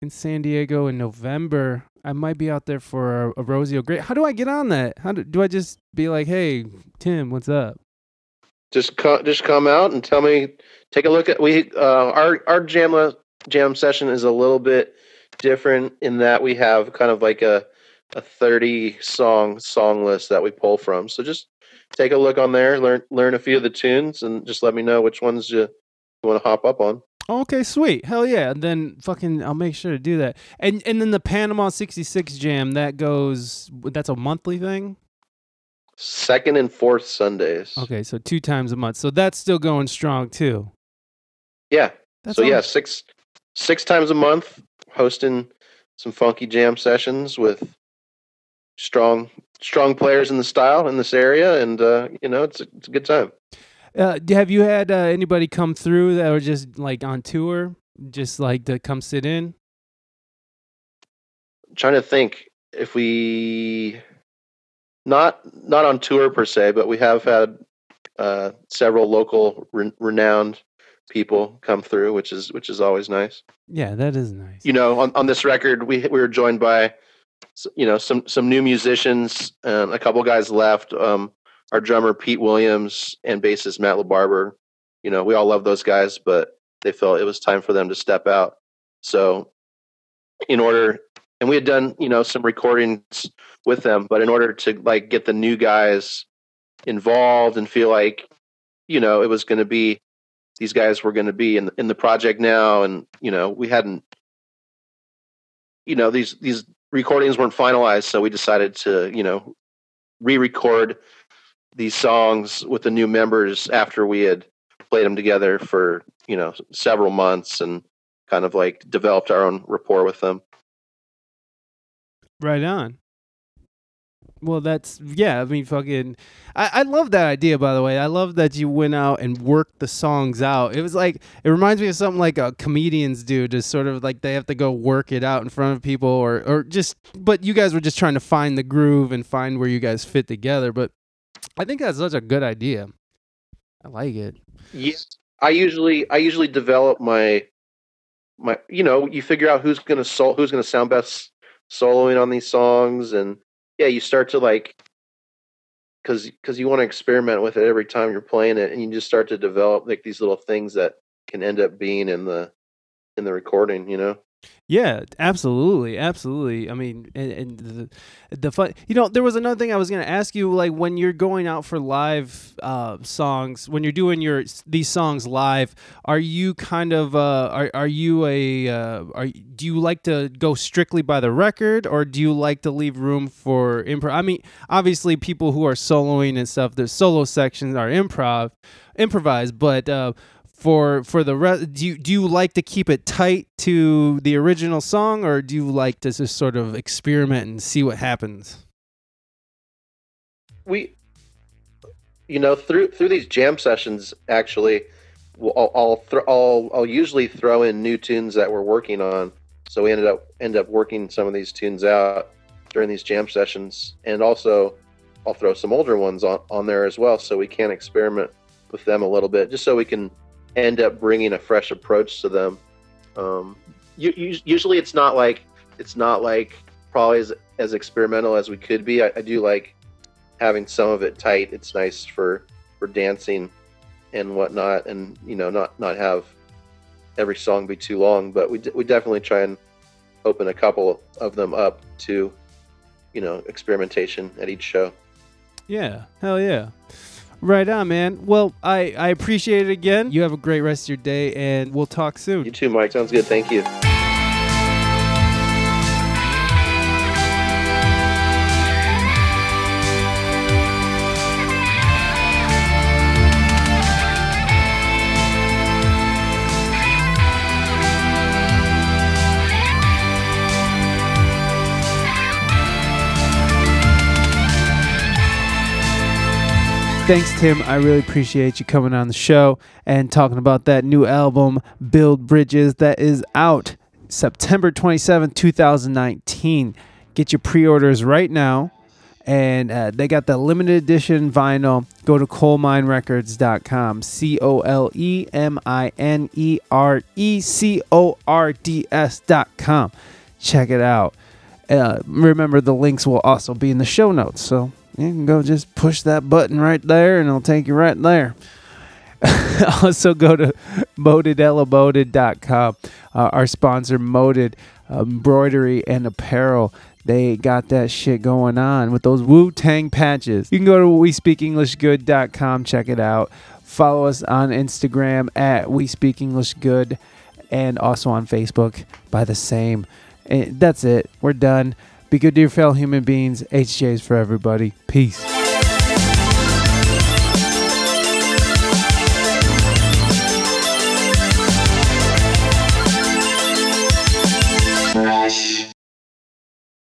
in San Diego in November. I might be out there for a, a Rosie O'Gray. How do I get on that? How do, do I just be like, hey, Tim, what's up? Just co- just come out and tell me. Take a look at we. Uh, our our jam jam session is a little bit different in that we have kind of like a a 30 song song list that we pull from. So just take a look on there, learn learn a few of the tunes, and just let me know which ones you, you want to hop up on. Okay, sweet. Hell yeah. And then fucking I'll make sure to do that. And and then the Panama 66 jam that goes that's a monthly thing? Second and fourth Sundays. Okay, so two times a month. So that's still going strong too. Yeah. That's so yeah, six six times a month, hosting some funky jam sessions with strong strong players in the style in this area, and uh, you know it's a, it's a good time. Uh, have you had uh, anybody come through that were just like on tour, just like to come sit in? trying to think. if we not not on tour per se, but we have had uh, several local re- renowned people come through, which is which is always nice. Yeah, that is nice. You know, on, on this record, we we were joined by you know some some new musicians. Um, a couple guys left. Um, our drummer Pete Williams and bassist Matt LaBarber. You know, we all love those guys, but they felt it was time for them to step out. So, in order, and we had done you know some recordings with them, but in order to like get the new guys involved and feel like you know it was going to be these guys were going to be in in the project now, and you know we hadn't, you know these these recordings weren't finalized, so we decided to you know re-record these songs with the new members after we had played them together for you know several months and kind of like developed our own rapport with them. Right on. Well, that's yeah. I mean, fucking, I, I love that idea. By the way, I love that you went out and worked the songs out. It was like it reminds me of something like comedians do, just sort of like they have to go work it out in front of people, or or just. But you guys were just trying to find the groove and find where you guys fit together. But I think that's such a good idea. I like it. Yes, I usually I usually develop my my you know you figure out who's gonna sol- who's gonna sound best soloing on these songs and yeah you start to like because because you want to experiment with it every time you're playing it and you just start to develop like these little things that can end up being in the in the recording you know Yeah, absolutely, absolutely. I mean, and, and the the fun. You know, there was another thing I was going to ask you. Like when you're going out for live uh, songs, when you're doing your these songs live, are you kind of uh, are are you a uh, are do you like to go strictly by the record, or do you like to leave room for improv? I mean, obviously, people who are soloing and stuff, their solo sections are improv, improvised, but. For for the rest do you do you like to keep it tight to the original song or do you like to just sort of experiment and see what happens? We you know through through these jam sessions actually I'll I'll, thro- I'll I'll usually throw in new tunes that we're working on. So we ended up end up working some of these tunes out during these jam sessions. And also I'll throw some older ones on, on there as well so we can experiment with them a little bit just so we can end up bringing a fresh approach to them. Um, you, you, usually it's not like it's not like probably as, as experimental as we could be. I, I do like having some of it tight. It's nice for for dancing and whatnot and you know not not have every song be too long but we, d- we definitely try and open a couple of them up to you know experimentation at each show. Yeah. Hell yeah right on man. Well i i appreciate it again. You have a great rest of your day and we'll talk soon. You too mike. Sounds good. Thank you Thanks, Tim. I really appreciate you coming on the show and talking about that new album, Build Bridges, that is out September 27th, 2019. Get your pre orders right now. And uh, they got the limited edition vinyl. Go to coleminerecords.com. C O L E M I N E R E C O R D S.com. Check it out. Uh, remember, the links will also be in the show notes. So you can go just push that button right there and it'll take you right there. also go to modedellaboted.com. Uh, our sponsor, Moded Embroidery and Apparel. They got that shit going on with those Wu Tang patches. You can go to WeSpeakEnglishGood.com, check it out. Follow us on Instagram at We Speak English Good and also on Facebook by the same. And that's it. We're done. Be good to your fellow human beings. HJs for everybody. Peace.